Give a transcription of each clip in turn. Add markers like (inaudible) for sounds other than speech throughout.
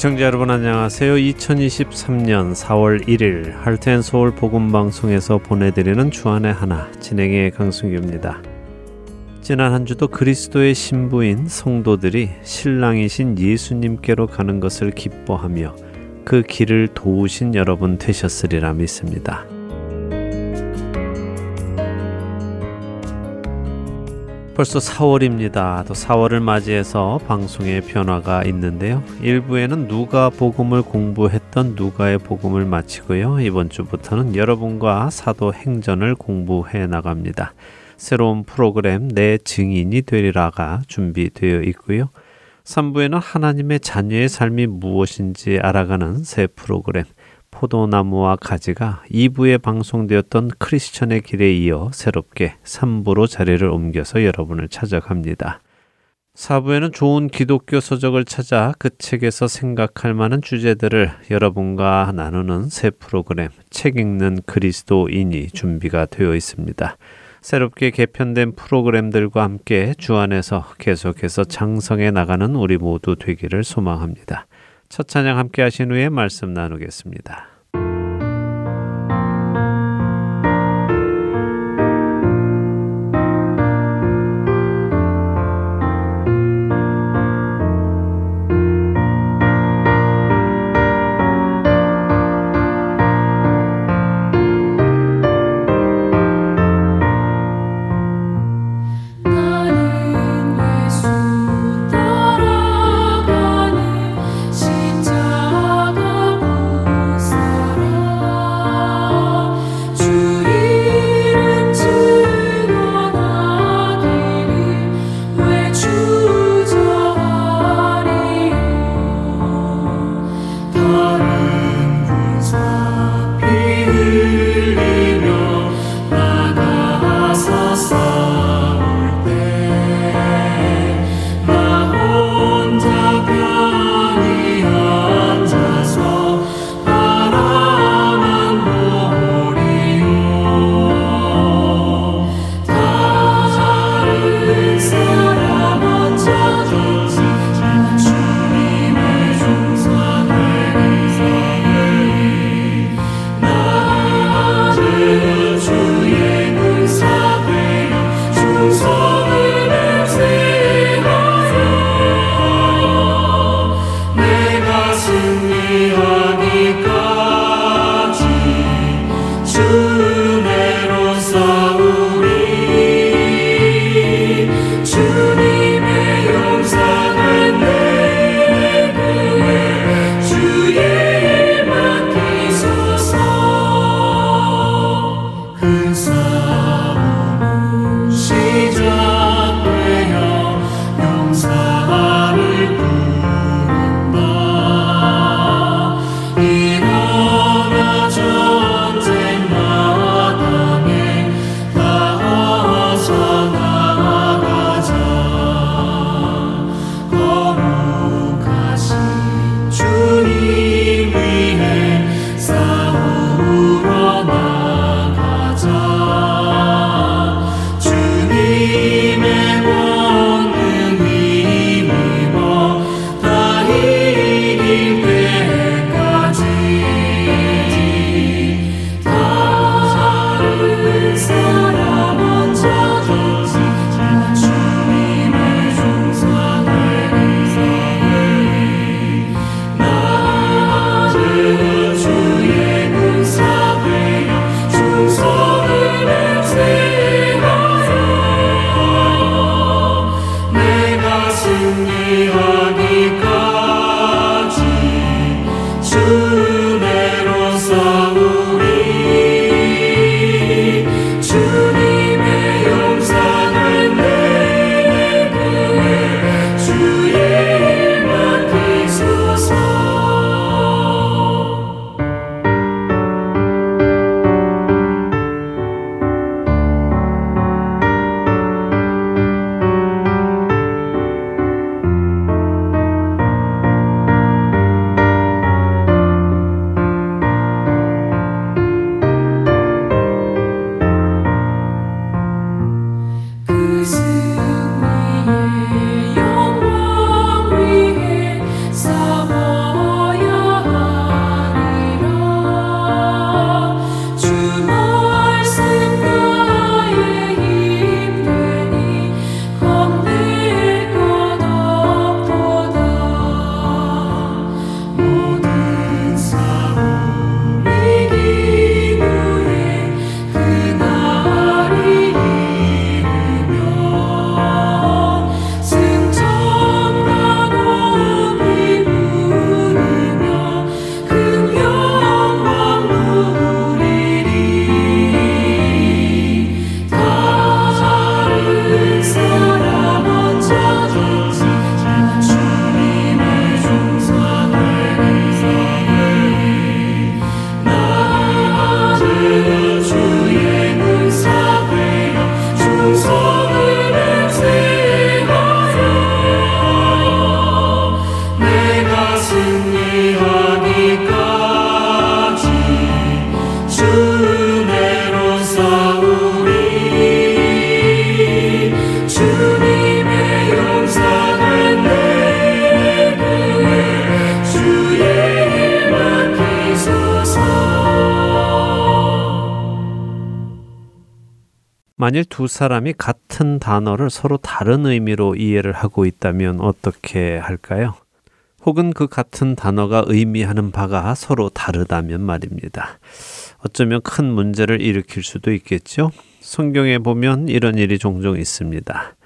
시청자 여러분 안녕하세요. 2023년 4월 1일 할텐 서울 복음 방송에서 보내드리는 주안의 하나 진행의 강승규입니다. 지난 한 주도 그리스도의 신부인 성도들이 신랑이신 예수님께로 가는 것을 기뻐하며 그 길을 도우신 여러분 되셨으리라 믿습니다. 벌써 4월입니다. 또 4월을 맞이해서 방송의 변화가 있는데요. 일부에는 누가 복음을 공부했던 누가의 복음을 마치고요. 이번 주부터는 여러분과 사도 행전을 공부해 나갑니다. 새로운 프로그램 내 증인이 되리라가 준비되어 있고요. 3부에는 하나님의 자녀의 삶이 무엇인지 알아가는 새 프로그램 포도나무와 가지가 2부에 방송되었던 크리스천의 길에 이어 새롭게 3부로 자리를 옮겨서 여러분을 찾아갑니다. 4부에는 좋은 기독교 서적을 찾아 그 책에서 생각할 만한 주제들을 여러분과 나누는 새 프로그램 책 읽는 그리스도인이 준비가 되어 있습니다. 새롭게 개편된 프로그램들과 함께 주 안에서 계속해서 장성해 나가는 우리 모두 되기를 소망합니다. 첫 찬양 함께 하신 후에 말씀 나누겠습니다. 만일 두 사람이 같은 단어를 서로 다른 의미로 이해를 하고 있다면 어떻게 할까요? 혹은 그 같은 단어가 의미하는 바가 서로 다르다면 말입니다. 어쩌면 큰 문제를 일으킬 수도 있겠죠? 성경에 보면 이런 일이 종종 있습니다.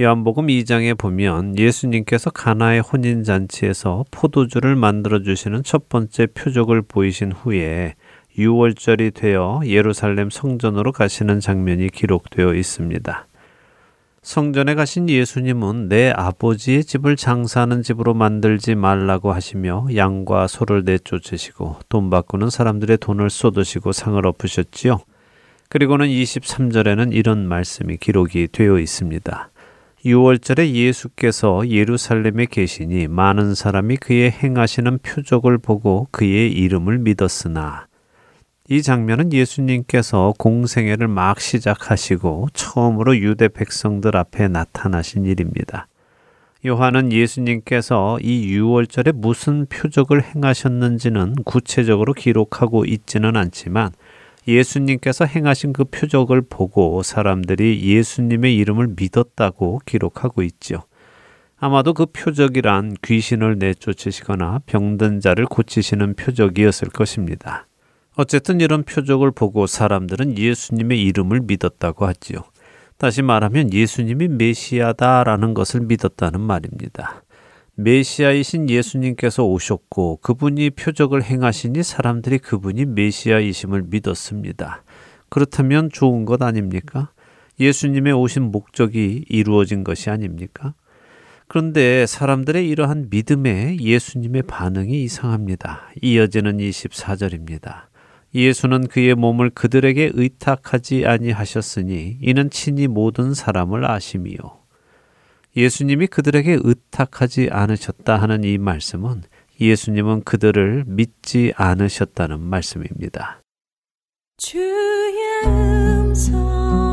요한복음 2장에 보면 예수님께서 가나의 혼인 잔치에서 포도주를 만들어 주시는 첫 번째 표적을 보이신 후에 6월절이 되어 예루살렘 성전으로 가시는 장면이 기록되어 있습니다. 성전에 가신 예수님은 내 아버지의 집을 장사하는 집으로 만들지 말라고 하시며 양과 소를 내쫓으시고 돈 바꾸는 사람들의 돈을 쏟으시고 상을 엎으셨지요. 그리고는 23절에는 이런 말씀이 기록이 되어 있습니다. 6월절에 예수께서 예루살렘에 계시니 많은 사람이 그의 행하시는 표적을 보고 그의 이름을 믿었으나 이 장면은 예수님께서 공생애를 막 시작하시고 처음으로 유대 백성들 앞에 나타나신 일입니다. 요한은 예수님께서 이 유월절에 무슨 표적을 행하셨는지는 구체적으로 기록하고 있지는 않지만 예수님께서 행하신 그 표적을 보고 사람들이 예수님의 이름을 믿었다고 기록하고 있죠. 아마도 그 표적이란 귀신을 내쫓으시거나 병든 자를 고치시는 표적이었을 것입니다. 어쨌든 이런 표적을 보고 사람들은 예수님의 이름을 믿었다고 하지요. 다시 말하면 예수님이 메시아다라는 것을 믿었다는 말입니다. 메시아이신 예수님께서 오셨고 그분이 표적을 행하시니 사람들이 그분이 메시아이심을 믿었습니다. 그렇다면 좋은 것 아닙니까? 예수님의 오신 목적이 이루어진 것이 아닙니까? 그런데 사람들의 이러한 믿음에 예수님의 반응이 이상합니다. 이어지는 24절입니다. 예수는 그의 몸을 그들에게 의탁하지 아니하셨으니 이는 친히 모든 사람을 아심이요. 예수님이 그들에게 의탁하지 않으셨다 하는 이 말씀은 예수님은 그들을 믿지 않으셨다는 말씀입니다. 주의 음성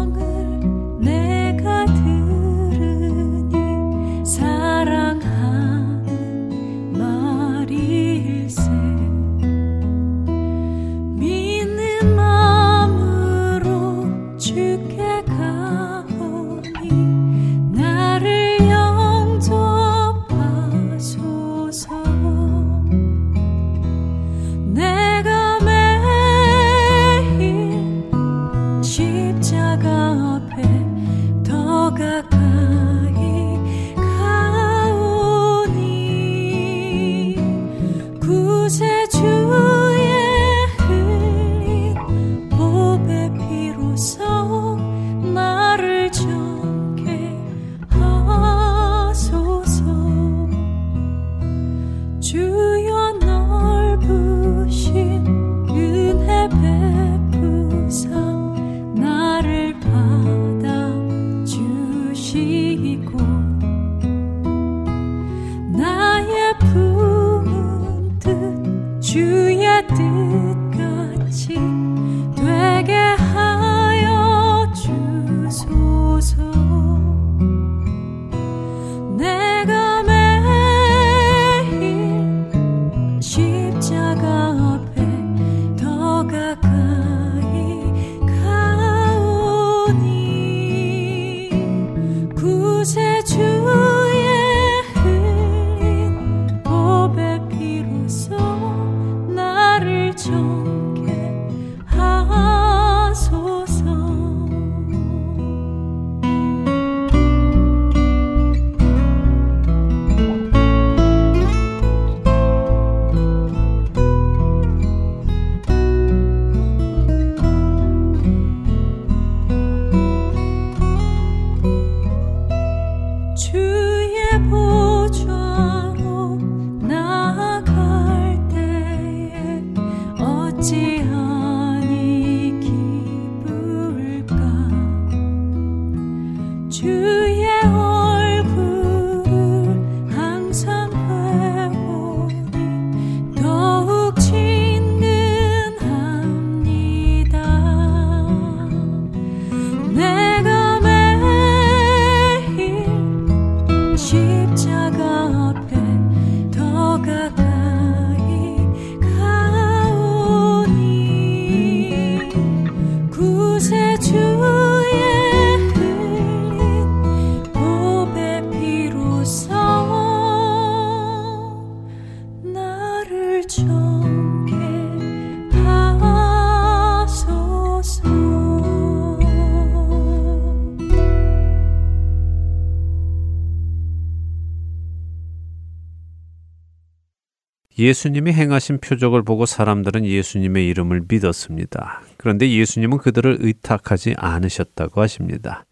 예수님이 행하신 표적을 보고 사람들은 예수님의 이름을 믿었습니다. 그런데 예수님은 그들을 의탁하지 않으셨다고 하십니다.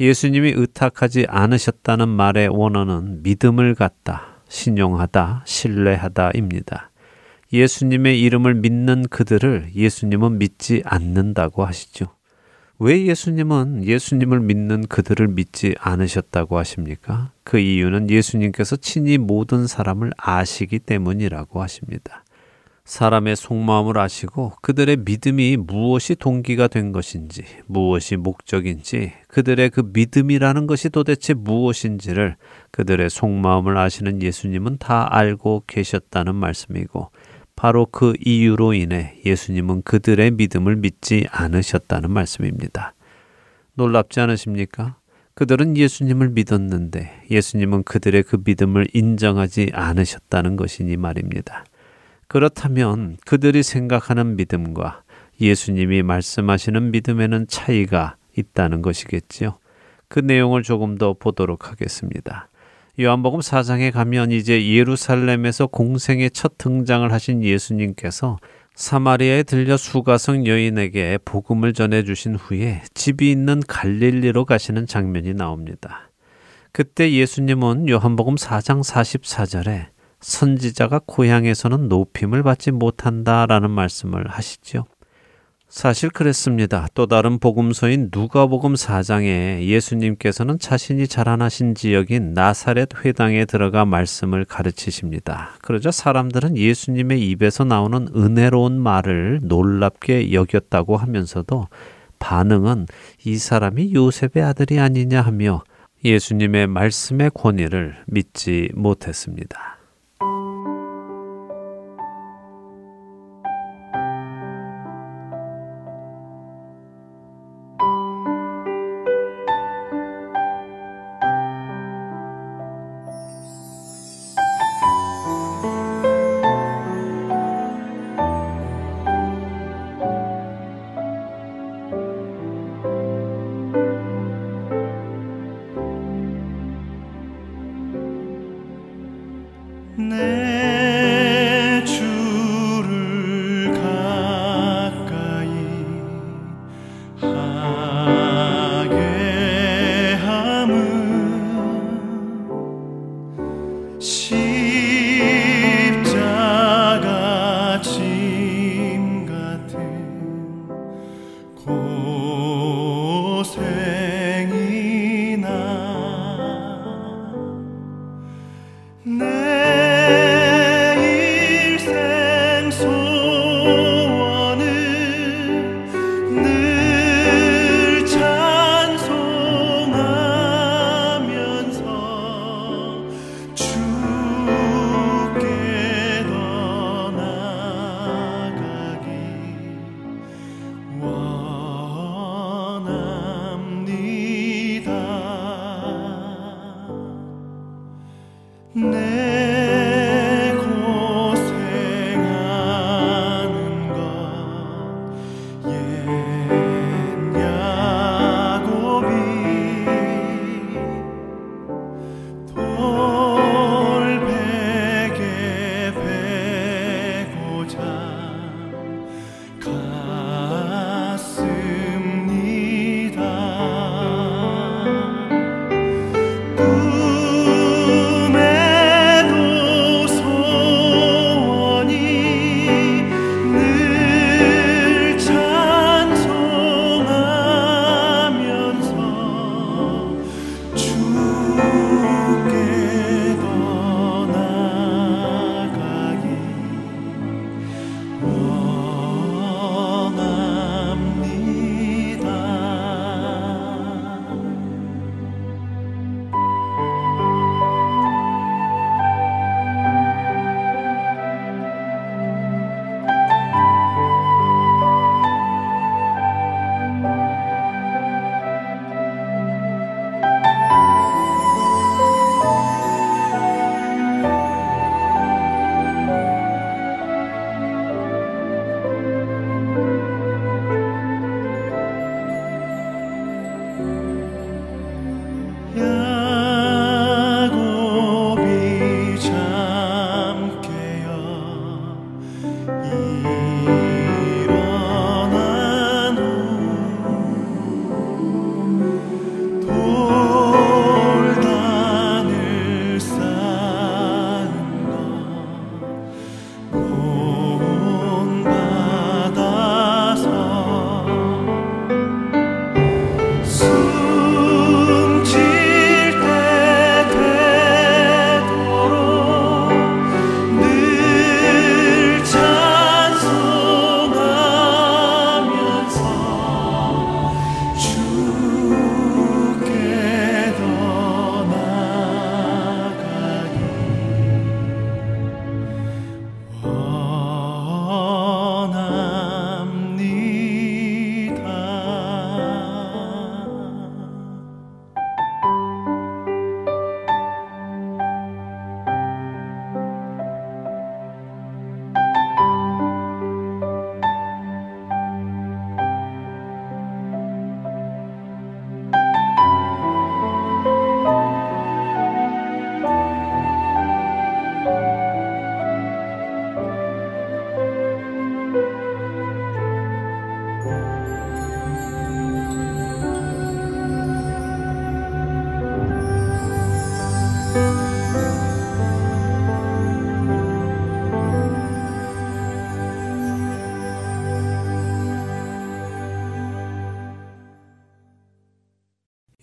예수님이 의탁하지 않으셨다는 말의 원어는 믿음을 갖다, 신용하다, 신뢰하다입니다. 예수님의 이름을 믿는 그들을 예수님은 믿지 않는다고 하시죠. 왜 예수님은 예수님을 믿는 그들을 믿지 않으셨다고 하십니까? 그 이유는 예수님께서 친히 모든 사람을 아시기 때문이라고 하십니다. 사람의 속마음을 아시고 그들의 믿음이 무엇이 동기가 된 것인지, 무엇이 목적인지, 그들의 그 믿음이라는 것이 도대체 무엇인지를 그들의 속마음을 아시는 예수님은 다 알고 계셨다는 말씀이고, 바로 그 이유로 인해 예수님은 그들의 믿음을 믿지 않으셨다는 말씀입니다. 놀랍지 않으십니까? 그들은 예수님을 믿었는데 예수님은 그들의 그 믿음을 인정하지 않으셨다는 것이니 말입니다. 그렇다면 그들이 생각하는 믿음과 예수님이 말씀하시는 믿음에는 차이가 있다는 것이겠지요. 그 내용을 조금 더 보도록 하겠습니다. 요한복음 4장에 가면 이제 예루살렘에서 공생의 첫 등장을 하신 예수님께서 사마리아에 들려 수가성 여인에게 복음을 전해 주신 후에 집이 있는 갈릴리로 가시는 장면이 나옵니다. 그때 예수님은 요한복음 4장 44절에 선지자가 고향에서는 높임을 받지 못한다라는 말씀을 하시죠. 사실 그랬습니다. 또 다른 복음서인 누가복음 4장에 예수님께서는 자신이 자라나신 지역인 나사렛 회당에 들어가 말씀을 가르치십니다. 그러자 사람들은 예수님의 입에서 나오는 은혜로운 말을 놀랍게 여겼다고 하면서도 반응은 이 사람이 요셉의 아들이 아니냐 하며 예수님의 말씀의 권위를 믿지 못했습니다.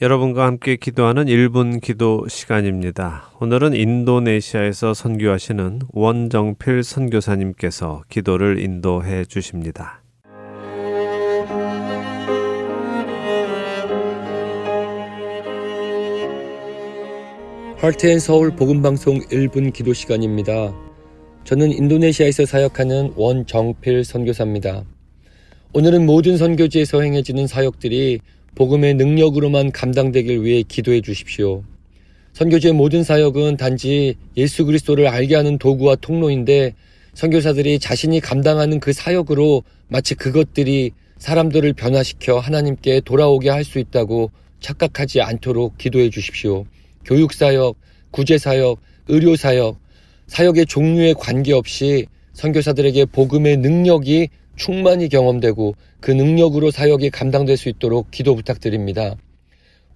여러분과 함께 기도하는 1분 기도 시간입니다. 오늘은 인도네시아에서 선교하시는 원정필 선교사님께서 기도를 인도해 주십니다. 하트앤 서울 복음방송 1분 기도 시간입니다. 저는 인도네시아에서 사역하는 원정필 선교사입니다. 오늘은 모든 선교지에서 행해지는 사역들이 복음의 능력으로만 감당되길 위해 기도해 주십시오. 선교지의 모든 사역은 단지 예수 그리스도를 알게 하는 도구와 통로인데 선교사들이 자신이 감당하는 그 사역으로 마치 그것들이 사람들을 변화시켜 하나님께 돌아오게 할 수 있다고 착각하지 않도록 기도해 주십시오. 교육사역, 구제사역, 의료사역, 사역의 종류에 관계없이 선교사들에게 복음의 능력이 충만히 경험되고 그 능력으로 사역이 감당될 수 있도록 기도 부탁드립니다.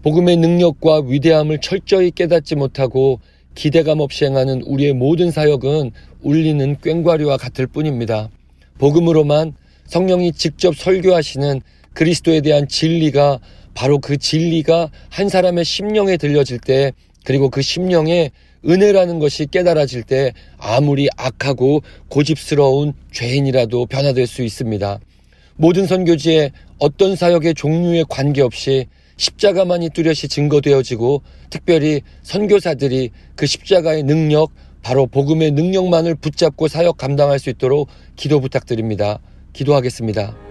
복음의 능력과 위대함을 철저히 깨닫지 못하고 기대감 없이 행하는 우리의 모든 사역은 울리는 꽹과리와 같을 뿐입니다. 복음으로만 성령이 직접 설교하시는 그리스도에 대한 진리가 바로 그 진리가 한 사람의 심령에 들려질 때 그리고 그 심령에 은혜라는 것이 깨달아질 때 아무리 악하고 고집스러운 죄인이라도 변화될 수 있습니다. 모든 선교지에 어떤 사역의 종류에 관계없이 십자가만이 뚜렷이 증거되어지고 특별히 선교사들이 그 십자가의 능력, 바로 복음의 능력만을 붙잡고 사역 감당할 수 있도록 기도 부탁드립니다. 기도하겠습니다.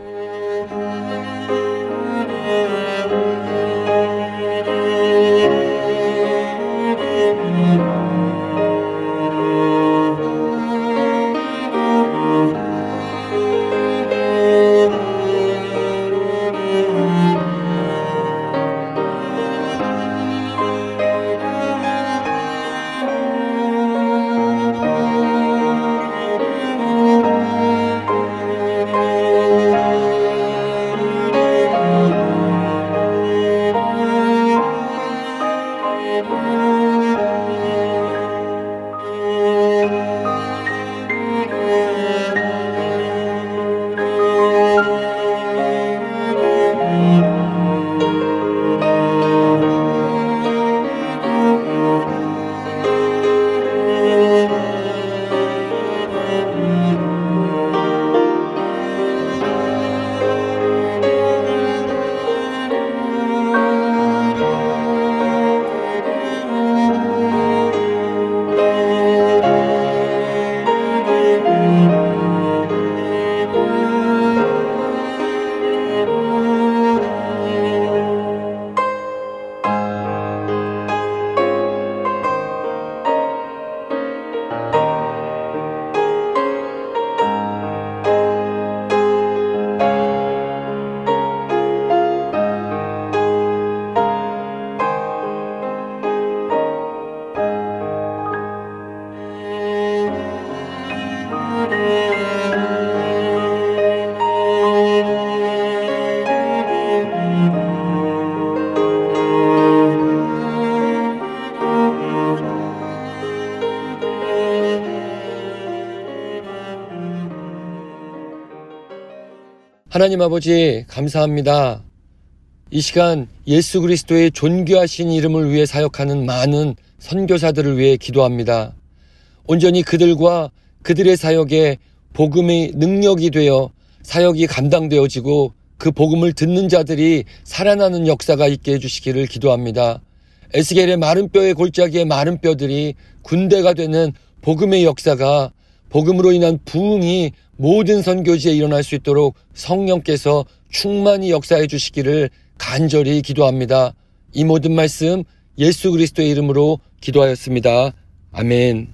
하나님 아버지 감사합니다. 이 시간 예수 그리스도의 존귀하신 이름을 위해 사역하는 많은 선교사들을 위해 기도합니다. 온전히 그들과 그들의 사역에 복음의 능력이 되어 사역이 감당되어지고 그 복음을 듣는 자들이 살아나는 역사가 있게 해주시기를 기도합니다. 에스겔의 마른 뼈의 골짜기의 마른 뼈들이 군대가 되는 복음의 역사가 복음으로 인한 부흥이 모든 선교지에 일어날 수 있도록 성령께서 충만히 역사해 주시기를 간절히 기도합니다. 이 모든 말씀 예수 그리스도의 이름으로 기도하였습니다. 아멘.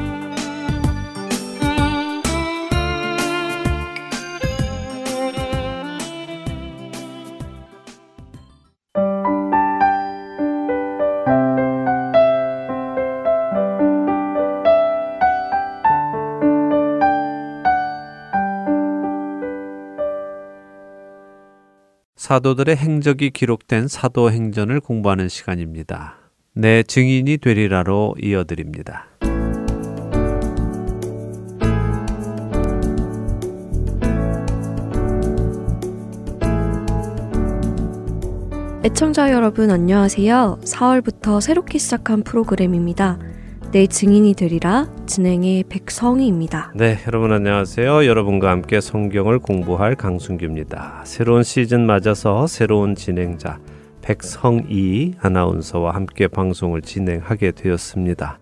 사도들의 행적이 기록된 사도행전을 공부하는 시간입니다. 내 증인이 되리라로 이어드립니다. 애청자 여러분 안녕하세요. 4월부터 새롭게 시작한 프로그램입니다. 내 증인이 되리라 진행의 백성희입니다. 네, 여러분 안녕하세요. 여러분과 함께 성경을 공부할 강순규입니다. 새로운 시즌 맞아서 새로운 진행자 백성희 아나운서와 함께 방송을 진행하게 되었습니다.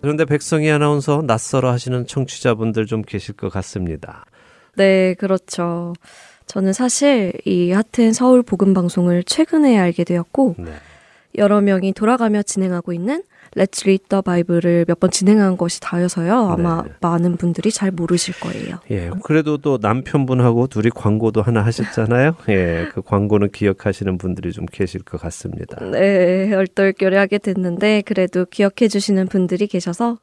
그런데 백성희 아나운서 낯설어 하시는 청취자분들 좀 계실 것 같습니다. 네, 그렇죠. 저는 사실 이 하튼 서울 복음 방송을 최근에 알게 되었고 네. 여러 명이 돌아가며 진행하고 있는 Let's Read the Bible을 몇 번 진행한 것이 다여서요. 아마 네. 많은 분들이 잘 모르실 거예요. 예, 그래도 또 남편분하고 둘이 광고도 하나 하셨잖아요. (laughs) 예, 그 광고는 기억하시는 분들이 좀 계실 것 같습니다. 네, 얼떨결에하게 됐는데 그래도 기억해 주시는 분들이 계셔서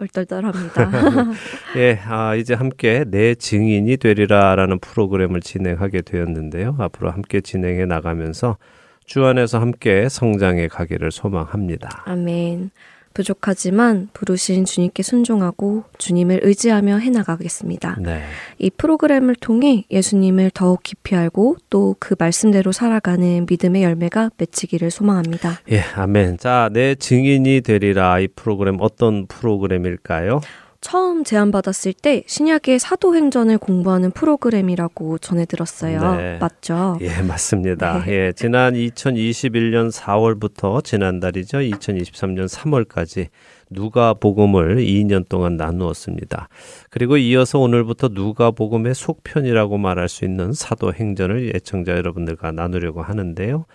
얼떨떨합니다. (laughs) (laughs) 예, 아, 이제 함께 내 증인이 되리라라는 프로그램을 진행하게 되었는데요. 앞으로 함께 진행해 나가면서 주 안에서 함께 성장해 가기를 소망합니다. 아멘. 부족하지만 부르신 주님께 순종하고 주님을 의지하며 해나가겠습니다. 네. 이 프로그램을 통해 예수님을 더욱 깊이 알고 또 그 말씀대로 살아가는 믿음의 열매가 맺히기를 소망합니다. 예, 아멘. 자, 내 증인이 되리라 이 프로그램 어떤 프로그램일까요? 처음 제안받았을 때 신약의 사도행전을 공부하는 프로그램이라고 전해 들었어요. 네. 맞죠? 예, 맞습니다. 네. 예, 지난 2021년 4월부터 지난달이죠. 2023년 3월까지 누가 복음을 2년 동안 나누었습니다. 그리고 이어서 오늘부터 누가 복음의 속편이라고 말할 수 있는 사도행전을 예청자 여러분들과 나누려고 하는데요.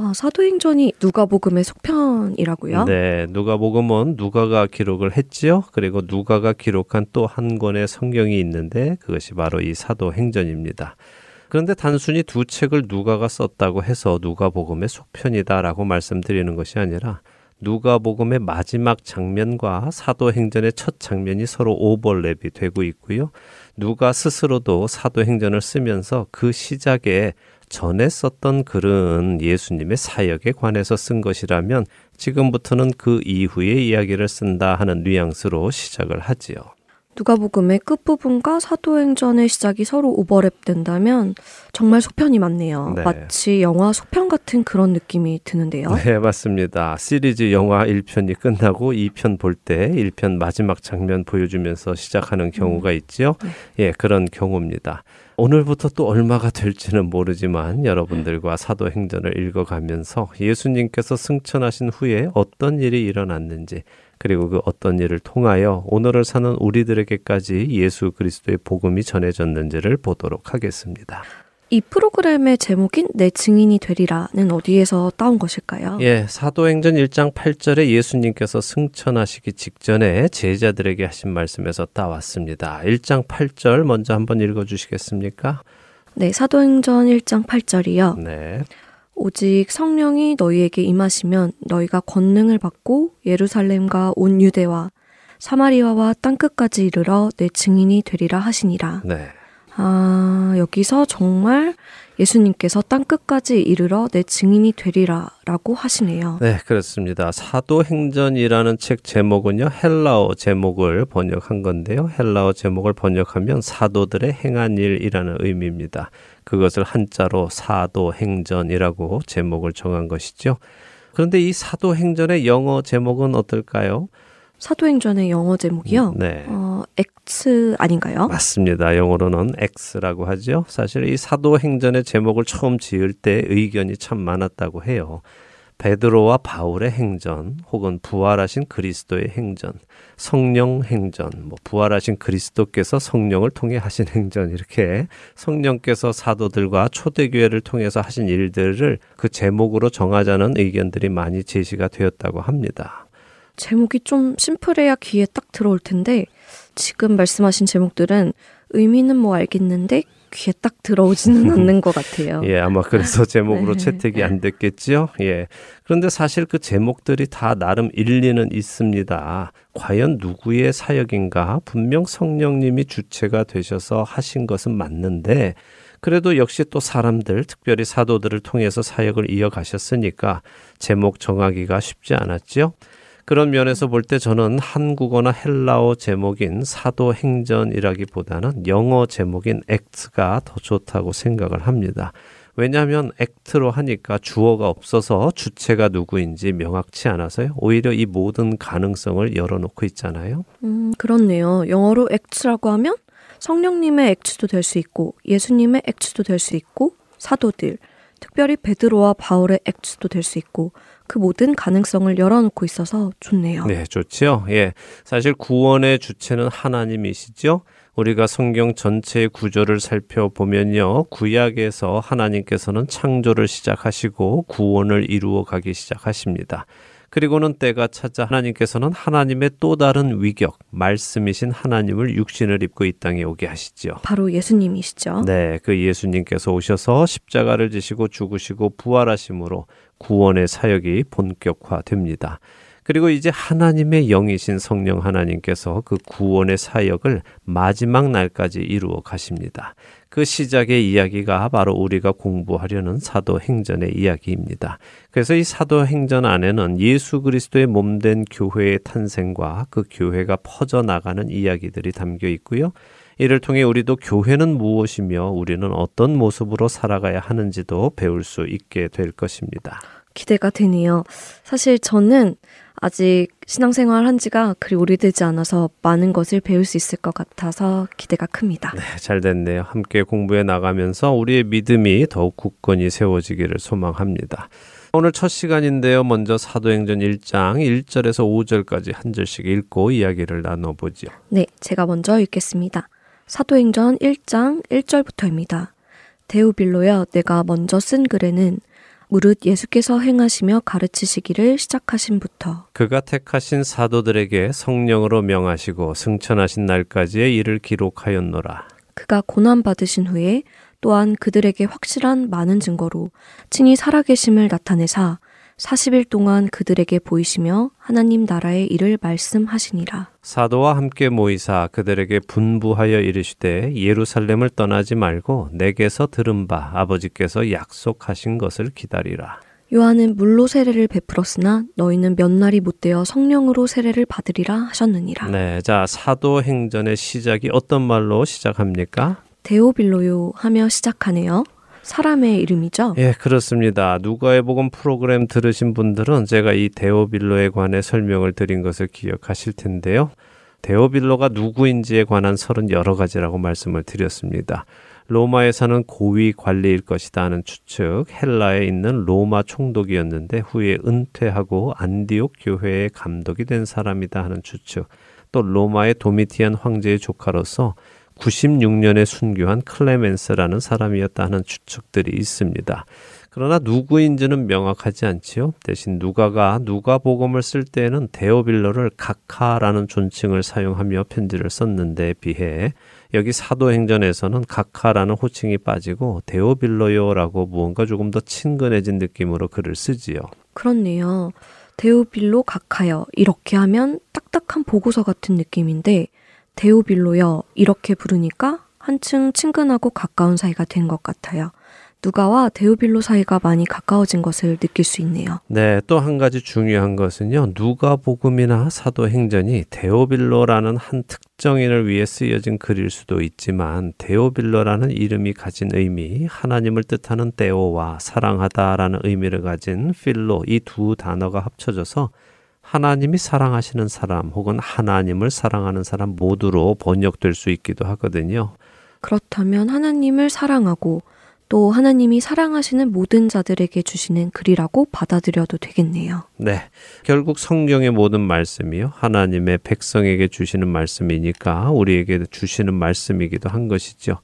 아, 사도행전이 누가복음의 속편이라고요? 네, 누가복음은 누가가 기록을 했지요. 그리고 누가가 기록한 또 한 권의 성경이 있는데 그것이 바로 이 사도행전입니다. 그런데 단순히 두 책을 누가가 썼다고 해서 누가복음의 속편이다라고 말씀드리는 것이 아니라 누가복음의 마지막 장면과 사도행전의 첫 장면이 서로 오버랩이 되고 있고요. 누가 스스로도 사도행전을 쓰면서 그 시작에 전에 썼던 글은 예수님의 사역에 관해서 쓴 것이라면 지금부터는 그 이후의 이야기를 쓴다 하는 뉘앙스로 시작을 하지요. 누가복음의 끝부분과 사도행전의 시작이 서로 오버랩 된다면 정말 속편이 많네요. 네. 마치 영화 속편 같은 그런 느낌이 드는데요. 네, 맞습니다. 시리즈 영화 1편이 끝나고 2편 볼 때 1편 마지막 장면 보여주면서 시작하는 경우가 있지요. 예, 그런 경우입니다. 오늘부터 또 얼마가 될지는 모르지만 여러분들과 사도행전을 읽어가면서 예수님께서 승천하신 후에 어떤 일이 일어났는지 그리고 그 어떤 일을 통하여 오늘을 사는 우리들에게까지 예수 그리스도의 복음이 전해졌는지를 보도록 하겠습니다. 이 프로그램의 제목인 내 증인이 되리라는 어디에서 따온 것일까요? 예, 사도행전 1장 8절에 예수님께서 승천하시기 직전에 제자들에게 하신 말씀에서 따왔습니다. 1장 8절 먼저 한번 읽어 주시겠습니까? 네, 사도행전 1장 8절이요. 네. 오직 성령이 너희에게 임하시면 너희가 권능을 받고 예루살렘과 온 유대와 사마리아와 땅 끝까지 이르러 내 증인이 되리라 하시니라. 네. 아, 여기서 정말 예수님께서 땅 끝까지 이르러 내 증인이 되리라 라고 하시네요. 네, 그렇습니다. 사도행전이라는 책 제목은요, 헬라어 제목을 번역한 건데요. 헬라어 제목을 번역하면 사도들의 행한 일이라는 의미입니다. 그것을 한자로 사도행전이라고 제목을 정한 것이죠. 그런데 이 사도행전의 영어 제목은 어떨까요? 사도행전의 영어 제목이요. 네. 어, X 아닌가요? 맞습니다. 영어로는 X라고 하죠. 사실 이 사도행전의 제목을 처음 지을 때 의견이 참 많았다고 해요. 베드로와 바울의 행전, 혹은 부활하신 그리스도의 행전, 성령 행전, 뭐 부활하신 그리스도께서 성령을 통해 하신 행전 이렇게 성령께서 사도들과 초대교회를 통해서 하신 일들을 그 제목으로 정하자는 의견들이 많이 제시가 되었다고 합니다. 제목이 좀 심플해야 귀에 딱 들어올 텐데 지금 말씀하신 제목들은 의미는 뭐 알겠는데 귀에 딱 들어오지는 (laughs) 않는 것 같아요. 예, 아마 그래서 제목으로 네. 채택이 안 됐겠지요. 예. 그런데 사실 그 제목들이 다 나름 일리는 있습니다. 과연 누구의 사역인가? 분명 성령님이 주체가 되셔서 하신 것은 맞는데, 그래도 역시 또 사람들, 특별히 사도들을 통해서 사역을 이어가셨으니까 제목 정하기가 쉽지 않았지요. 그런 면에서 볼 때 저는 한국어나 헬라어 제목인 사도행전이라기보다는 영어 제목인 액트가 더 좋다고 생각을 합니다. 왜냐하면 액트로 하니까 주어가 없어서 주체가 누구인지 명확치 않아서요. 오히려 이 모든 가능성을 열어놓고 있잖아요. 음, 그렇네요. 영어로 X라고 하면 성령님의 X도 될 수 있고 예수님의 X도 될 수 있고 사도들, 특별히 베드로와 바울의 X도 될 수 있고 그 모든 가능성을 열어놓고 있어서 좋네요. 네, 좋지요. 예. 사실 구원의 주체는 하나님이시죠. 우리가 성경 전체의 구조를 살펴보면요. 구약에서 하나님께서는 창조를 시작하시고 구원을 이루어 가기 시작하십니다. 그리고는 때가 찾아 하나님께서는 하나님의 또 다른 위격, 말씀이신 하나님을 육신을 입고 이 땅에 오게 하시죠. 바로 예수님이시죠. 네, 그 예수님께서 오셔서 십자가를 지시고 죽으시고 부활하심으로 구원의 사역이 본격화됩니다. 그리고 이제 하나님의 영이신 성령 하나님께서 그 구원의 사역을 마지막 날까지 이루어 가십니다. 그 시작의 이야기가 바로 우리가 공부하려는 사도행전의 이야기입니다. 그래서 이 사도행전 안에는 예수 그리스도의 몸된 교회의 탄생과 그 교회가 퍼져나가는 이야기들이 담겨 있고요. 이를 통해 우리도 교회는 무엇이며 우리는 어떤 모습으로 살아가야 하는지도 배울 수 있게 될 것입니다. 기대가 되네요. 사실 저는 아직 신앙생활 한 지가 그리 오래되지 않아서 많은 것을 배울 수 있을 것 같아서 기대가 큽니다. 네, 잘 됐네요. 함께 공부해 나가면서 우리의 믿음이 더욱 굳건히 세워지기를 소망합니다. 오늘 첫 시간인데요. 먼저 사도행전 1장 1절에서 5절까지 한 절씩 읽고 이야기를 나눠보죠. 네, 제가 먼저 읽겠습니다. 사도행전 1장 1절부터입니다. 데우빌로야 내가 먼저 쓴 글에는 무릇 예수께서 행하시며 가르치시기를 시작하신부터 그가 택하신 사도들에게 성령으로 명하시고 승천하신 날까지의 일을 기록하였노라. 그가 고난 받으신 후에 또한 그들에게 확실한 많은 증거로 친히 살아계심을 나타내사 40일 동안 그들에게 보이시며 하나님 나라의 일을 말씀하시니라. 사도와 함께 모이사 그들에게 분부하여 이르시되 예루살렘을 떠나지 말고 내게서 들은 바 아버지께서 약속하신 것을 기다리라. 요한은 물로 세례를 베풀었으나 너희는 몇 날이 못되어 성령으로 세례를 받으리라 하셨느니라. 네, 자 사도 행전의 시작이 어떤 말로 시작합니까? 데오빌로요 하며 시작하네요. 사람의 이름이죠. 예, 그렇습니다. 누가의 복음 프로그램 들으신 분들은 제가 이 데오빌로에 관해 설명을 드린 것을 기억하실 텐데요. 데오빌로가 누구인지에 관한 설은 여러 가지라고 말씀을 드렸습니다. 로마에 사는 고위 관리일 것이다 하는 추측, 헬라에 있는 로마 총독이었는데 후에 은퇴하고 안디옥 교회의 감독이 된 사람이다 하는 추측, 또 로마의 도미티안 황제의 조카로서 96년에 순교한 클레멘스라는 사람이었다 하는 추측들이 있습니다. 그러나 누구인지는 명확하지 않지요. 대신 누가가 누가복음을 쓸 때에는 데오빌로를 각하라는 존칭을 사용하며 편지를 썼는데 비해 여기 사도행전에서는 각하라는 호칭이 빠지고 데오빌로요라고 무언가 조금 더 친근해진 느낌으로 글을 쓰지요. 그렇네요. 데오빌로 각하여 이렇게 하면 딱딱한 보고서 같은 느낌인데 데오빌로여 이렇게 부르니까 한층 친근하고 가까운 사이가 된 것 같아요. 누가와 데오빌로 사이가 많이 가까워진 것을 느낄 수 있네요. 네, 또 한 가지 중요한 것은요. 누가복음이나 사도행전이 데오빌로라는 한 특정인을 위해 쓰여진 글일 수도 있지만 데오빌로라는 이름이 가진 의미, 하나님을 뜻하는 데오와 사랑하다라는 의미를 가진 필로 이 두 단어가 합쳐져서 하나님이 사랑하시는 사람 혹은 하나님을 사랑하는 사람 모두로 번역될 수 있기도 하거든요. 그렇다면 하나님을 사랑하고 또 하나님이 사랑하시는 모든 자들에게 주시는 글이라고 받아들여도 되겠네요. 네. 결국 성경의 모든 말씀이요. 하나님의 백성에게 주시는 말씀이니까 우리에게 주시는 말씀이기도 한 것이죠.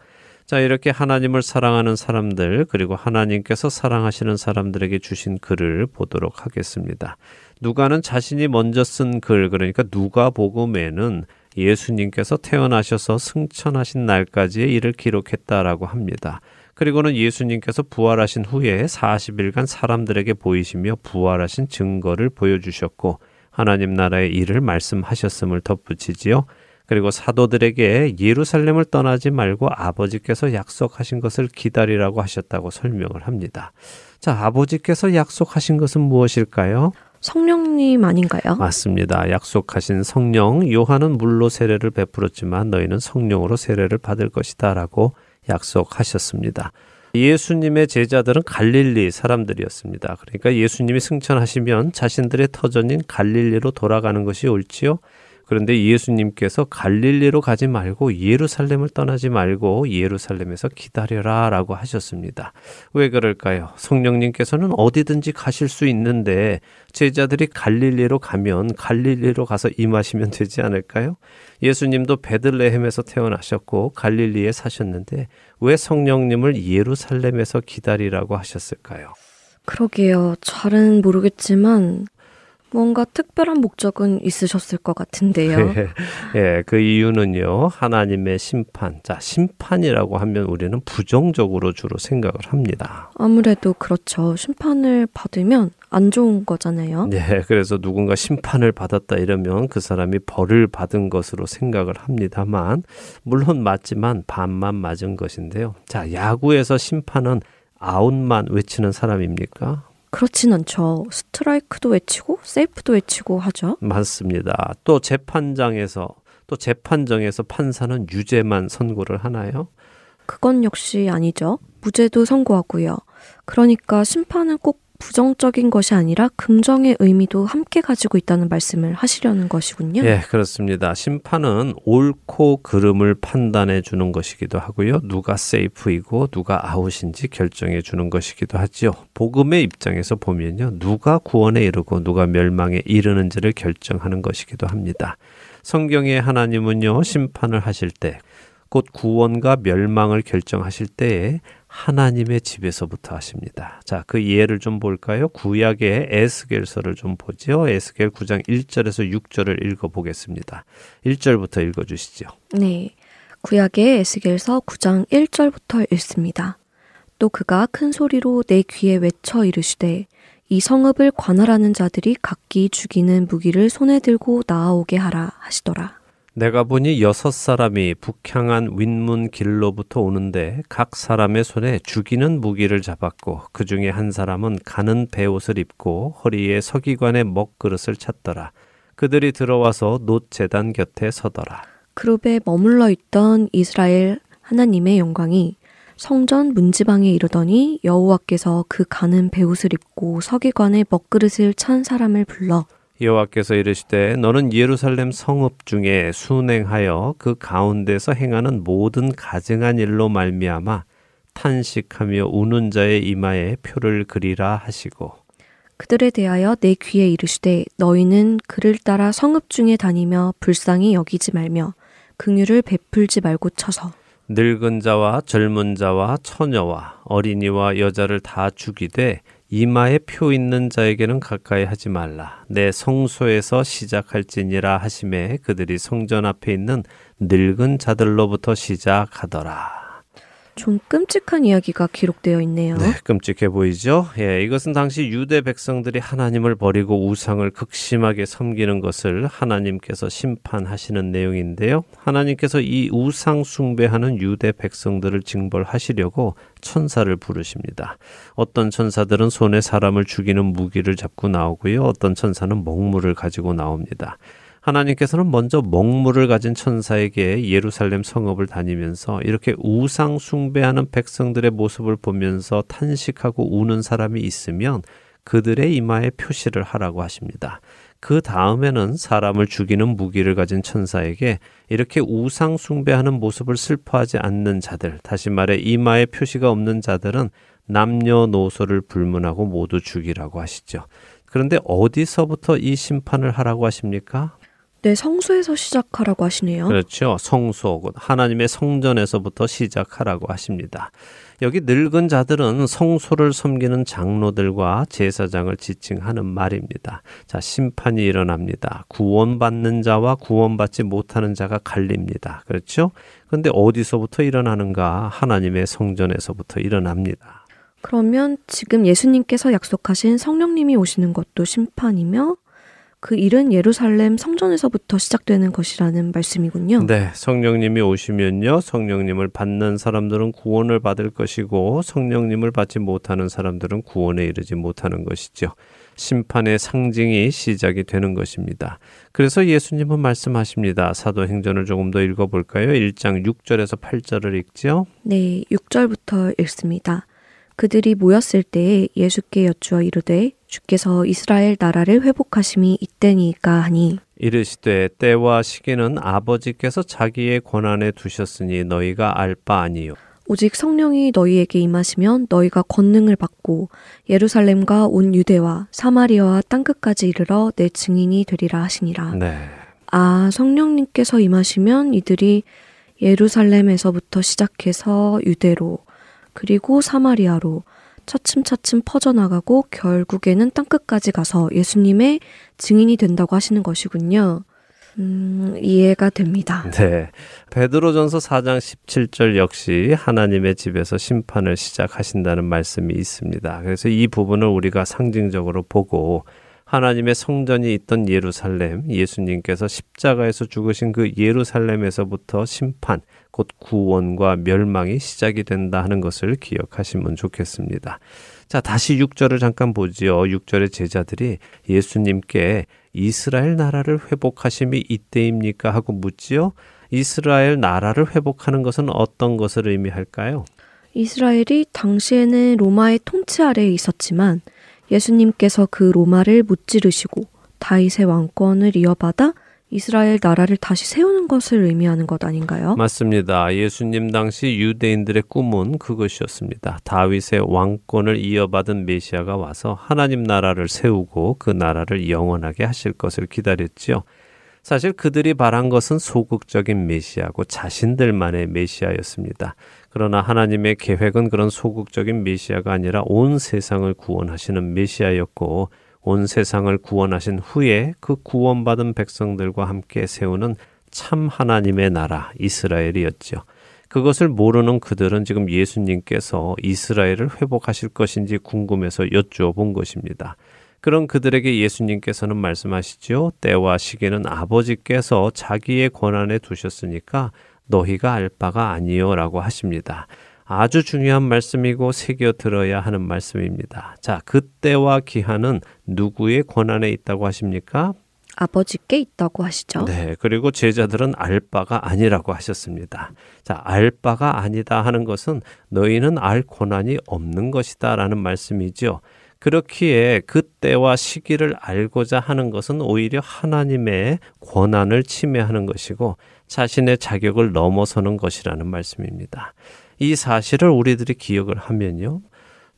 자, 이렇게 하나님을 사랑하는 사람들, 그리고 하나님께서 사랑하시는 사람들에게 주신 글을 보도록 하겠습니다. 누가는 자신이 먼저 쓴 글, 그러니까 누가 복음에는 예수님께서 태어나셔서 승천하신 날까지의 일을 기록했다라고 합니다. 그리고는 예수님께서 부활하신 후에 40일간 사람들에게 보이시며 부활하신 증거를 보여주셨고 하나님 나라의 일을 말씀하셨음을 덧붙이지요. 그리고 사도들에게 예루살렘을 떠나지 말고 아버지께서 약속하신 것을 기다리라고 하셨다고 설명을 합니다. 자, 아버지께서 약속하신 것은 무엇일까요? 성령님 아닌가요? 맞습니다. 약속하신 성령, 요한은 물로 세례를 베풀었지만 너희는 성령으로 세례를 받을 것이다 라고 약속하셨습니다. 예수님의 제자들은 갈릴리 사람들이었습니다. 그러니까 예수님이 승천하시면 자신들의 터전인 갈릴리로 돌아가는 것이 옳지요. 그런데 예수님께서 갈릴리로 가지 말고 예루살렘을 떠나지 말고 예루살렘에서 기다려라 라고 하셨습니다. 왜 그럴까요? 성령님께서는 어디든지 가실 수 있는데 제자들이 갈릴리로 가면 갈릴리로 가서 임하시면 되지 않을까요? 예수님도 베들레헴에서 태어나셨고 갈릴리에 사셨는데 왜 성령님을 예루살렘에서 기다리라고 하셨을까요? 그러게요. 잘은 모르겠지만 뭔가 특별한 목적은 있으셨을 것 같은데요. (laughs) 예, 그 이유는요, 하나님의 심판. 자, 심판이라고 하면 우리는 부정적으로 주로 생각을 합니다. 아무래도 그렇죠. 심판을 받으면 안 좋은 거잖아요. 네, 그래서 누군가 심판을 받았다 이러면 그 사람이 벌을 받은 것으로 생각을 합니다만, 물론 맞지만 반만 맞은 것인데요. 자, 야구에서 심판은 아웃만 외치는 사람입니까? 그렇진 않죠. 스트라이크도 외치고 세이프도 외치고 하죠. 맞습니다. 또 재판장에서 또 재판정에서 판사는 유죄만 선고를 하나요? 그건 역시 아니죠. 무죄도 선고하고요. 그러니까 심판은 꼭 부정적인 것이 아니라 긍정의 의미도 함께 가지고 있다는 말씀을 하시려는 것이군요. 예, 그렇습니다. 심판은 옳고 그름을 판단해 주는 것이기도 하고요. 누가 세이프이고 누가 아웃인지 결정해 주는 것이기도 하지요. 복음의 입장에서 보면요. 누가 구원에 이르고 누가 멸망에 이르는지를 결정하는 것이기도 합니다. 성경의 하나님은요. 심판을 하실 때 곧 구원과 멸망을 결정하실 때에 하나님의 집에서부터 하십니다. 자, 그 예를 좀 볼까요? 구약의 에스겔서를 좀 보죠. 에스겔 9장 1절에서 6절을 읽어 보겠습니다. 1절부터 읽어 주시죠. 네. 구약의 에스겔서 9장 1절부터 읽습니다. 또 그가 큰 소리로 내 귀에 외쳐 이르시되 이 성읍을 관할하는 자들이 각기 죽이는 무기를 손에 들고 나아오게 하라 하시더라. 내가 보니 여섯 사람이 북향한 윗문 길로부터 오는데 각 사람의 손에 죽이는 무기를 잡았고 그 중에 한 사람은 가는 베옷을 입고 허리에 서기관의 먹그릇을 찼더라. 그들이 들어와서 놋 재단 곁에 서더라. 그룹에 머물러 있던 이스라엘 하나님의 영광이 성전 문지방에 이르더니 여호와께서 그 가는 베옷을 입고 서기관의 먹그릇을 찬 사람을 불러 여호와께서 이르시되 너는 예루살렘 성읍 중에 순행하여 그 가운데서 행하는 모든 가증한 일로 말미암아 탄식하며 우는 자의 이마에 표를 그리라 하시고. 그들에 대하여 내 귀에 이르시되 너희는 그를 따라 성읍 중에 다니며 불쌍히 여기지 말며 긍휼을 베풀지 말고 쳐서. 늙은 자와 젊은 자와 처녀와 어린이와 여자를 다 죽이되 이마에 표 있는 자에게는 가까이 하지 말라. 내 성소에서 시작할지니라 하심에 그들이 성전 앞에 있는 늙은 자들로부터 시작하더라. 좀 끔찍한 이야기가 기록되어 있네요. 네, 끔찍해 보이죠? 예, 이것은 당시 유대 백성들이 하나님을 버리고 우상을 극심하게 섬기는 것을 하나님께서 심판하시는 내용인데요. 하나님께서 이 우상 숭배하는 유대 백성들을 징벌하시려고 천사를 부르십니다. 어떤 천사들은 손에 사람을 죽이는 무기를 잡고 나오고요. 어떤 천사는 먹물을 가지고 나옵니다. 하나님께서는 먼저 먹물을 가진 천사에게 예루살렘 성읍을 다니면서 이렇게 우상 숭배하는 백성들의 모습을 보면서 탄식하고 우는 사람이 있으면 그들의 이마에 표시를 하라고 하십니다. 그 다음에는 사람을 죽이는 무기를 가진 천사에게 이렇게 우상 숭배하는 모습을 슬퍼하지 않는 자들, 다시 말해 이마에 표시가 없는 자들은 남녀노소를 불문하고 모두 죽이라고 하시죠. 그런데 어디서부터 이 심판을 하라고 하십니까? 네, 성소에서 시작하라고 하시네요. 그렇죠. 성소, 곧 하나님의 성전에서부터 시작하라고 하십니다. 여기 늙은 자들은 성소를 섬기는 장로들과 제사장을 지칭하는 말입니다. 자, 심판이 일어납니다. 구원받는 자와 구원받지 못하는 자가 갈립니다. 그렇죠? 그런데 어디서부터 일어나는가? 하나님의 성전에서부터 일어납니다. 그러면 지금 예수님께서 약속하신 성령님이 오시는 것도 심판이며 그 일은 예루살렘 성전에서부터 시작되는 것이라는 말씀이군요. 네, 성령님이 오시면요. 성령님을 받는 사람들은 구원을 받을 것이고 성령님을 받지 못하는 사람들은 구원에 이르지 못하는 것이죠. 심판의 상징이 시작이 되는 것입니다. 그래서 예수님은 말씀하십니다. 사도행전을 조금 더 읽어볼까요? 1장 6절에서 8절을 읽지요. 네, 6절부터 읽습니다. 그들이 모였을 때에 예수께 여쭈어 이르되 주께서 이스라엘 나라를 회복하심이 이때니까 하니 이르시되 때와 시기는 아버지께서 자기의 권한에 두셨으니 너희가 알 바 아니요. 오직 성령이 너희에게 임하시면 너희가 권능을 받고 예루살렘과 온 유대와 사마리아와 땅 끝까지 이르러 내 증인이 되리라 하시니라. 네. 아, 성령님께서 임하시면 이들이 예루살렘에서부터 시작해서 유대로 그리고 사마리아로 차츰차츰 퍼져나가고 결국에는 땅끝까지 가서 예수님의 증인이 된다고 하시는 것이군요. 음, 이해가 됩니다. (laughs) 네. 베드로전서 4장 17절 역시 하나님의 집에서 심판을 시작하신다는 말씀이 있습니다. 그래서 이 부분을 우리가 상징적으로 보고 하나님의 성전이 있던 예루살렘, 예수님께서 십자가에서 죽으신 그 예루살렘에서부터 심판, 곧 구원과 멸망이 시작이 된다 하는 것을 기억하시면 좋겠습니다. 자, 다시 6절을 잠깐 보지요. 6절의 제자들이 예수님께 이스라엘 나라를 회복하심이 이때입니까? 하고 묻지요. 이스라엘 나라를 회복하는 것은 어떤 것을 의미할까요? 이스라엘이 당시에는 로마의 통치 아래에 있었지만 예수님께서 그 로마를 무찌르시고 다윗의 왕권을 이어받아 이스라엘 나라를 다시 세우는 것을 의미하는 것 아닌가요? 맞습니다. 예수님 당시 유대인들의 꿈은 그것이었습니다. 다윗의 왕권을 이어받은 메시아가 와서 하나님 나라를 세우고 그 나라를 영원하게 하실 것을 기다렸지요. 사실 그들이 바란 것은 소극적인 메시아고 자신들만의 메시아였습니다. 그러나 하나님의 계획은 그런 소극적인 메시아가 아니라 온 세상을 구원하시는 메시아였고 온 세상을 구원하신 후에 그 구원받은 백성들과 함께 세우는 참 하나님의 나라 이스라엘이었죠. 그것을 모르는 그들은 지금 예수님께서 이스라엘을 회복하실 것인지 궁금해서 여쭈어 본 것입니다. 그런 그들에게 예수님께서는 말씀하시죠. 때와 시기는 아버지께서 자기의 권한에 두셨으니까 너희가 알 바가 아니요라고 하십니다. 아주 중요한 말씀이고 새겨 들어야 하는 말씀입니다. 자, 그때와 기한은 누구의 권한에 있다고 하십니까? 아버지께 있다고 하시죠. 네, 그리고 제자들은 알 바가 아니라고 하셨습니다. 자, 알 바가 아니다 하는 것은 너희는 알 권한이 없는 것이다 라는 말씀이죠. 그렇기에 그 때와 시기를 알고자 하는 것은 오히려 하나님의 권한을 침해하는 것이고 자신의 자격을 넘어서는 것이라는 말씀입니다. 이 사실을 우리들이 기억을 하면요.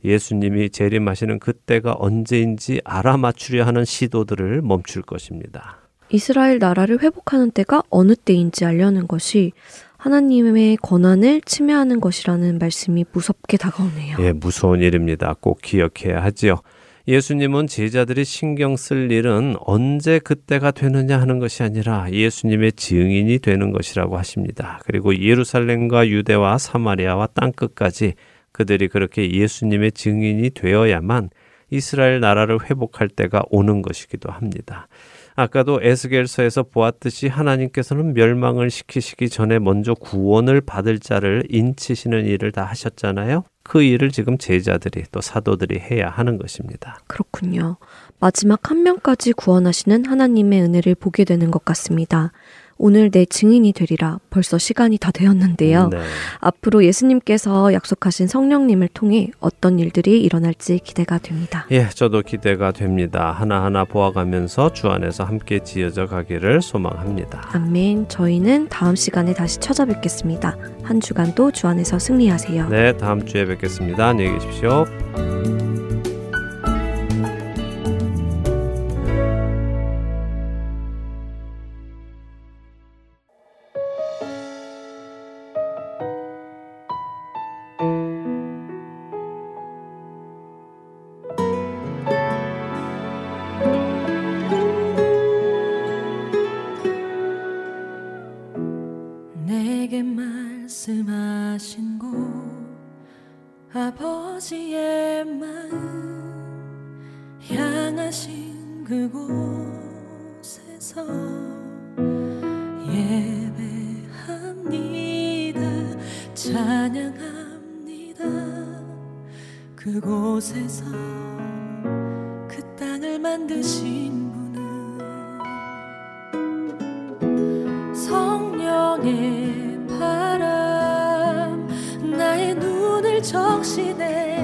예수님이 재림하시는 그때가 언제인지 알아맞추려 하는 시도들을 멈출 것입니다. 이스라엘 나라를 회복하는 때가 어느 때인지 알려는 것이 하나님의 권한을 침해하는 것이라는 말씀이 무섭게 다가오네요. 예, 무서운 일입니다. 꼭 기억해야 하지요. 예수님은 제자들이 신경 쓸 일은 언제 그때가 되느냐 하는 것이 아니라 예수님의 증인이 되는 것이라고 하십니다. 그리고 예루살렘과 유대와 사마리아와 땅끝까지 그들이 그렇게 예수님의 증인이 되어야만 이스라엘 나라를 회복할 때가 오는 것이기도 합니다. 아까도 에스겔서에서 보았듯이 하나님께서는 멸망을 시키시기 전에 먼저 구원을 받을 자를 인치시는 일을 다 하셨잖아요. 그 일을 지금 제자들이 또 사도들이 해야 하는 것입니다. 그렇군요. 마지막 한 명까지 구원하시는 하나님의 은혜를 보게 되는 것 같습니다. 오늘 내 증인이 되리라. 벌써 시간이 다 되었는데요. 네. 앞으로 예수님께서 약속하신 성령님을 통해 어떤 일들이 일어날지 기대가 됩니다. 예, 저도 기대가 됩니다. 하나하나 보아가면서 주 안에서 함께 지어져 가기를 소망합니다. 아멘. 저희는 다음 시간에 다시 찾아뵙겠습니다. 한 주간도 주 안에서 승리하세요. 네, 다음 주에 뵙겠습니다. 안녕히 계십시오. 그곳에서 그 땅을 만드신 분은 성령의 바람 나의 눈을 적시네.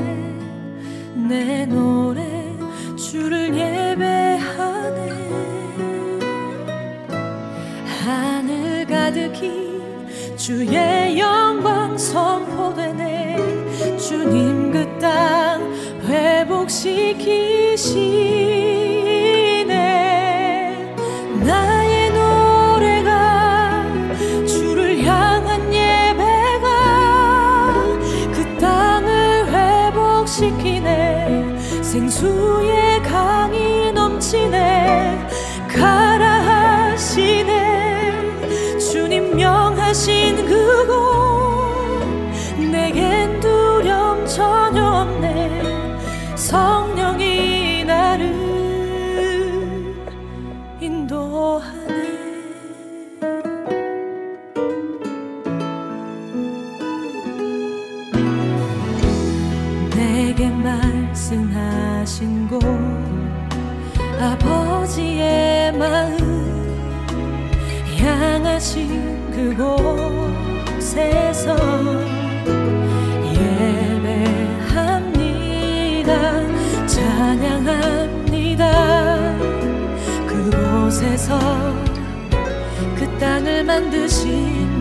내 노래 주를 예배하네. 가득히 주의 회 향하신 그곳에서 예배합니다. 찬양합니다. 그곳에서 그 땅을 만드신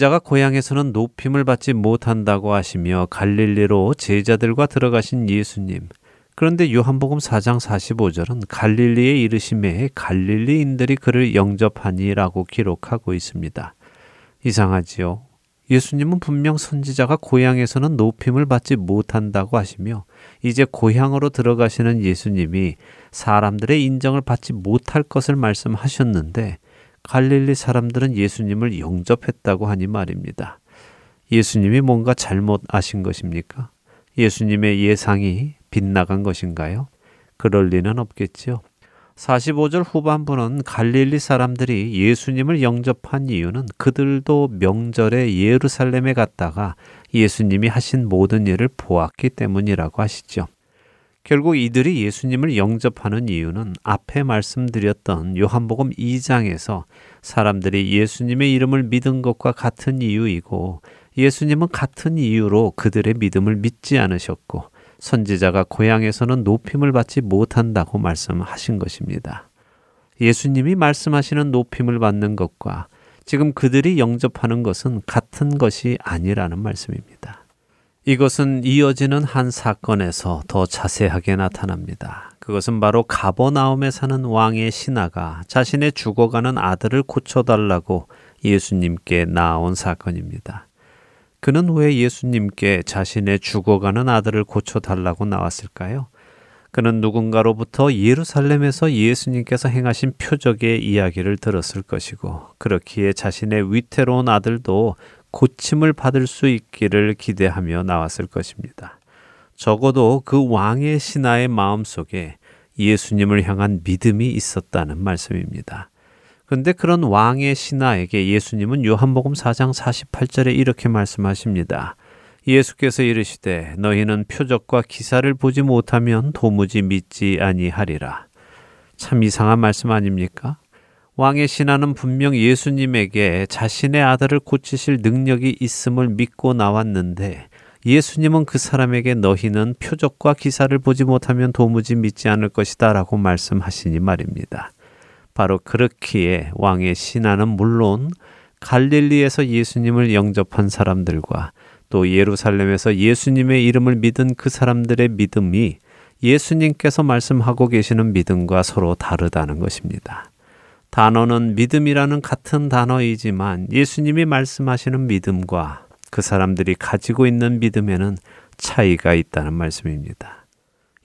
지자가 고향에서는 높임을 받지 못한다고 하시며 갈릴리로 제자들과 들어가신 예수님. 그런데 요한복음 4장 45절은 갈릴리에 이르심에 갈릴리인들이 그를 영접하니라고 기록하고 있습니다. 이상하지요. 예수님은 분명 선지자가 고향에서는 높임을 받지 못한다고 하시며 이제 고향으로 들어가시는 예수님이 사람들의 인정을 받지 못할 것을 말씀하셨는데 갈릴리 사람들은 예수님을 영접했다고 하니 말입니다. 예수님이 뭔가 잘못 아신 것입니까? 예수님의 예상이 빗나간 것인가요? 그럴 리는 없겠지요. 45절 후반부는 갈릴리 사람들이 예수님을 영접한 이유는 그들도 명절에 예루살렘에 갔다가 예수님이 하신 모든 일을 보았기 때문이라고 하시죠. 결국 이들이 예수님을 영접하는 이유는 앞에 말씀드렸던 요한복음 2장에서 사람들이 예수님의 이름을 믿은 것과 같은 이유이고 예수님은 같은 이유로 그들의 믿음을 믿지 않으셨고 선지자가 고향에서는 높임을 받지 못한다고 말씀하신 것입니다. 예수님이 말씀하시는 높임을 받는 것과 지금 그들이 영접하는 것은 같은 것이 아니라는 말씀입니다. 이것은 이어지는 한 사건에서 더 자세하게 나타납니다. 그것은 바로 가버나움에 사는 왕의 신하가 자신의 죽어가는 아들을 고쳐달라고 예수님께 나온 사건입니다. 그는 왜 예수님께 자신의 죽어가는 아들을 고쳐달라고 나왔을까요? 그는 누군가로부터 예루살렘에서 예수님께서 행하신 표적의 이야기를 들었을 것이고, 그렇기에 자신의 위태로운 아들도 고침을 받을 수 있기를 기대하며 나왔을 것입니다. 적어도 그 왕의 신하의 마음 속에 예수님을 향한 믿음이 있었다는 말씀입니다. 근데 그런 왕의 신하에게 예수님은 요한복음 4장 48절에 이렇게 말씀하십니다. 예수께서 이르시되 너희는 표적과 기사를 보지 못하면 도무지 믿지 아니하리라. 참 이상한 말씀 아닙니까? 왕의 신하는 분명 예수님에게 자신의 아들을 고치실 능력이 있음을 믿고 나왔는데 예수님은 그 사람에게 너희는 표적과 기사를 보지 못하면 도무지 믿지 않을 것이다 라고 말씀하시니 말입니다. 바로 그렇기에 왕의 신하는 물론 갈릴리에서 예수님을 영접한 사람들과 또 예루살렘에서 예수님의 이름을 믿은 그 사람들의 믿음이 예수님께서 말씀하고 계시는 믿음과 서로 다르다는 것입니다. 단어는 믿음이라는 같은 단어이지만 예수님이 말씀하시는 믿음과 그 사람들이 가지고 있는 믿음에는 차이가 있다는 말씀입니다.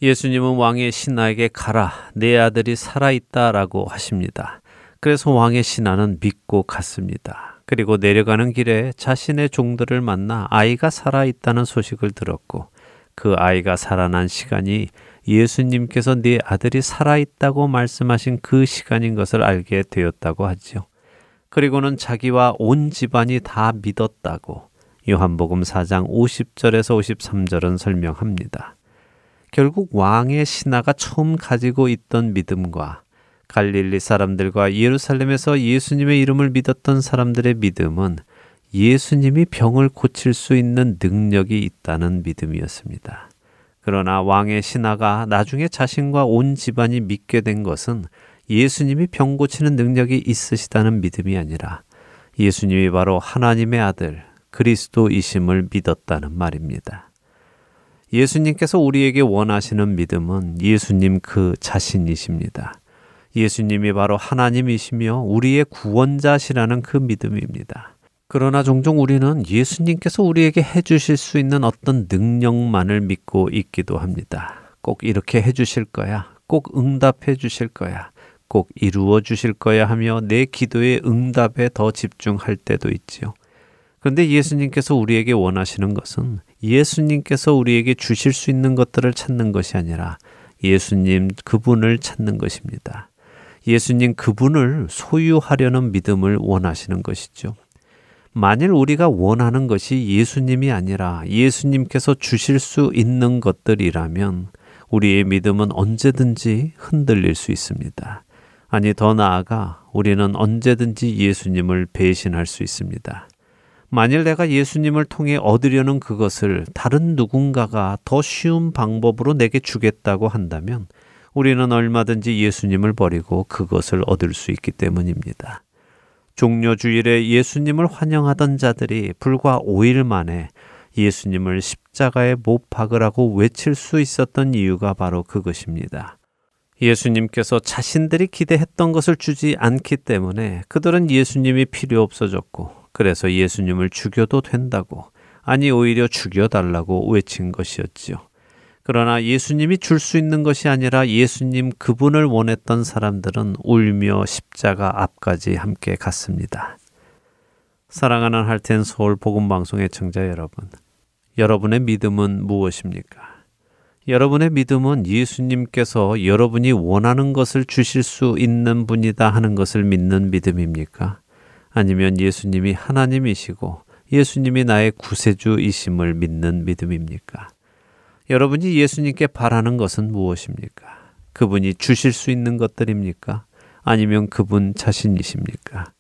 예수님은 왕의 신하에게 가라, 내 아들이 살아있다 라고 하십니다. 그래서 왕의 신하는 믿고 갔습니다. 그리고 내려가는 길에 자신의 종들을 만나 아이가 살아있다는 소식을 들었고 그 아이가 살아난 시간이 예수님께서 네 아들이 살아있다고 말씀하신 그 시간인 것을 알게 되었다고 하지요. 그리고는 자기와 온 집안이 다 믿었다고 요한복음 4장 50절에서 53절은 설명합니다. 결국 왕의 신하가 처음 가지고 있던 믿음과 갈릴리 사람들과 예루살렘에서 예수님의 이름을 믿었던 사람들의 믿음은 예수님이 병을 고칠 수 있는 능력이 있다는 믿음이었습니다. 그러나 왕의 신하가 나중에 자신과 온 집안이 믿게 된 것은 예수님이 병 고치는 능력이 있으시다는 믿음이 아니라 예수님이 바로 하나님의 아들 그리스도이심을 믿었다는 말입니다. 예수님께서 우리에게 원하시는 믿음은 예수님 그 자신이십니다. 예수님이 바로 하나님이시며 우리의 구원자시라는 그 믿음입니다. 그러나 종종 우리는 예수님께서 우리에게 해주실 수 있는 어떤 능력만을 믿고 있기도 합니다. 꼭 이렇게 해주실 거야. 꼭 응답해 주실 거야. 꼭 이루어 주실 거야 하며 내 기도의 응답에 더 집중할 때도 있지요. 그런데 예수님께서 우리에게 원하시는 것은 예수님께서 우리에게 주실 수 있는 것들을 찾는 것이 아니라 예수님 그분을 찾는 것입니다. 예수님 그분을 소유하려는 믿음을 원하시는 것이죠. 만일 우리가 원하는 것이 예수님이 아니라 예수님께서 주실 수 있는 것들이라면 우리의 믿음은 언제든지 흔들릴 수 있습니다. 아니, 더 나아가 우리는 언제든지 예수님을 배신할 수 있습니다. 만일 내가 예수님을 통해 얻으려는 그것을 다른 누군가가 더 쉬운 방법으로 내게 주겠다고 한다면 우리는 얼마든지 예수님을 버리고 그것을 얻을 수 있기 때문입니다. 종료주일에 예수님을 환영하던 자들이 불과 5일 만에 예수님을 십자가에 못 박으라고 외칠 수 있었던 이유가 바로 그것입니다. 예수님께서 자신들이 기대했던 것을 주지 않기 때문에 그들은 예수님이 필요 없어졌고 그래서 예수님을 죽여도 된다고 아니 오히려 죽여달라고 외친 것이었지요. 그러나 예수님이 줄 수 있는 것이 아니라 예수님 그분을 원했던 사람들은 울며 십자가 앞까지 함께 갔습니다. 사랑하는 할텐 서울 복음 방송의 청자 여러분, 여러분의 믿음은 무엇입니까? 여러분의 믿음은 예수님께서 여러분이 원하는 것을 주실 수 있는 분이다 하는 것을 믿는 믿음입니까? 아니면 예수님이 하나님이시고 예수님이 나의 구세주이심을 믿는 믿음입니까? 여러분이 예수님께 바라는 것은 무엇입니까? 그분이 주실 수 있는 것들입니까? 아니면 그분 자신이십니까?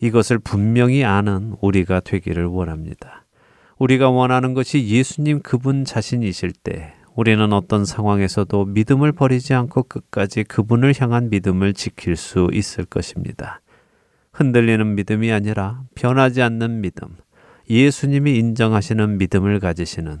이것을 분명히 아는 우리가 되기를 원합니다. 우리가 원하는 것이 예수님 그분 자신이실 때 우리는 어떤 상황에서도 믿음을 버리지 않고 끝까지 그분을 향한 믿음을 지킬 수 있을 것입니다. 흔들리는 믿음이 아니라 변하지 않는 믿음, 예수님이 인정하시는 믿음을 가지시는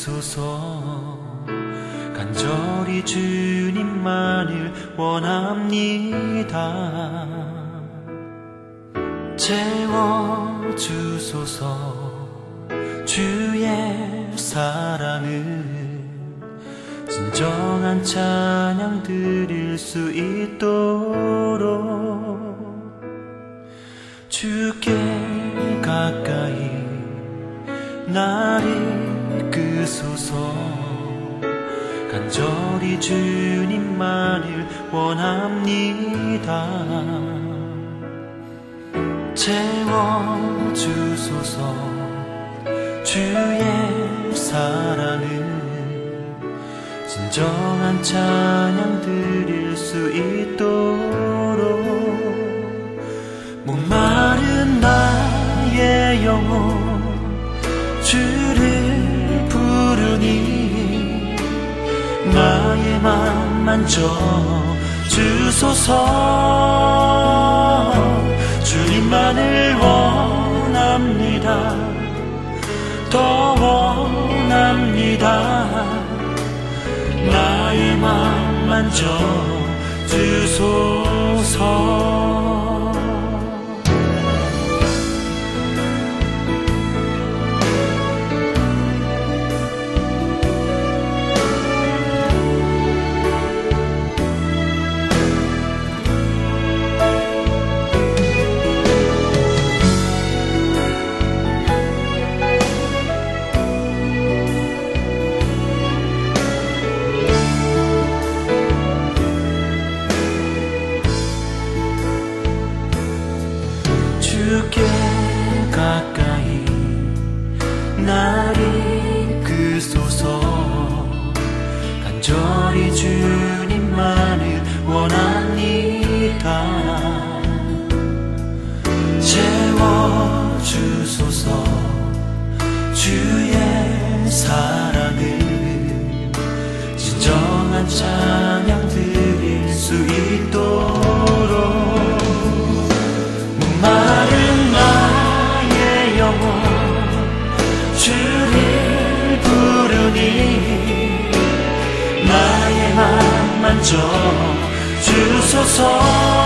이끄소서 간절히 주님만을 원합니다. 채워주소서 주의 사랑을 진정한 찬양 드릴 수 있도록 주께 가까이 날 이끄소서. 간절히 주님만을 원합니다. 채워주소서. 주의 사랑을 진정한 찬양 드릴 수 있도록 목마른 나의 영혼 주를 맘 만져 주소서. 주님만을 원합니다. 더 원합니다. 나의 맘 만져 주소서 주